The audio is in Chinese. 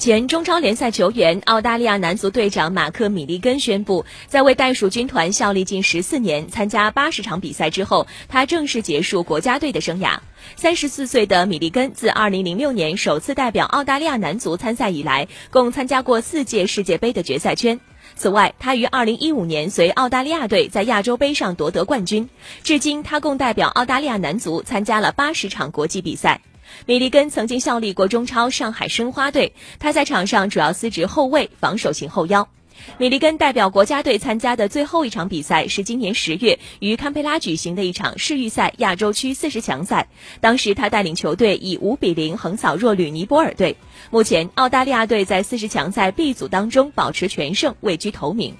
前中超联赛球员、澳大利亚男足队长马克·米利根宣布，在为袋鼠军团效力近十四年、参加八十场比赛之后，他正式结束国家队的生涯。三十四岁的米利根自二零零六年首次代表澳大利亚男足参赛以来，共参加过四届世界杯的决赛圈。此外，他于二零一五年随澳大利亚队在亚洲杯上夺得冠军。至今，他共代表澳大利亚男足参加了八十场国际比赛。米利根曾经效力过中超上海申花队，他在场上主要司职后卫、防守型后腰。米利根代表国家队参加的最后一场比赛是今年十月于堪培拉举行的一场世预赛亚洲区四十强赛，当时他带领球队以五比零横扫弱旅尼泊尔队。目前，澳大利亚队在四十强赛 B 组当中保持全胜，位居头名。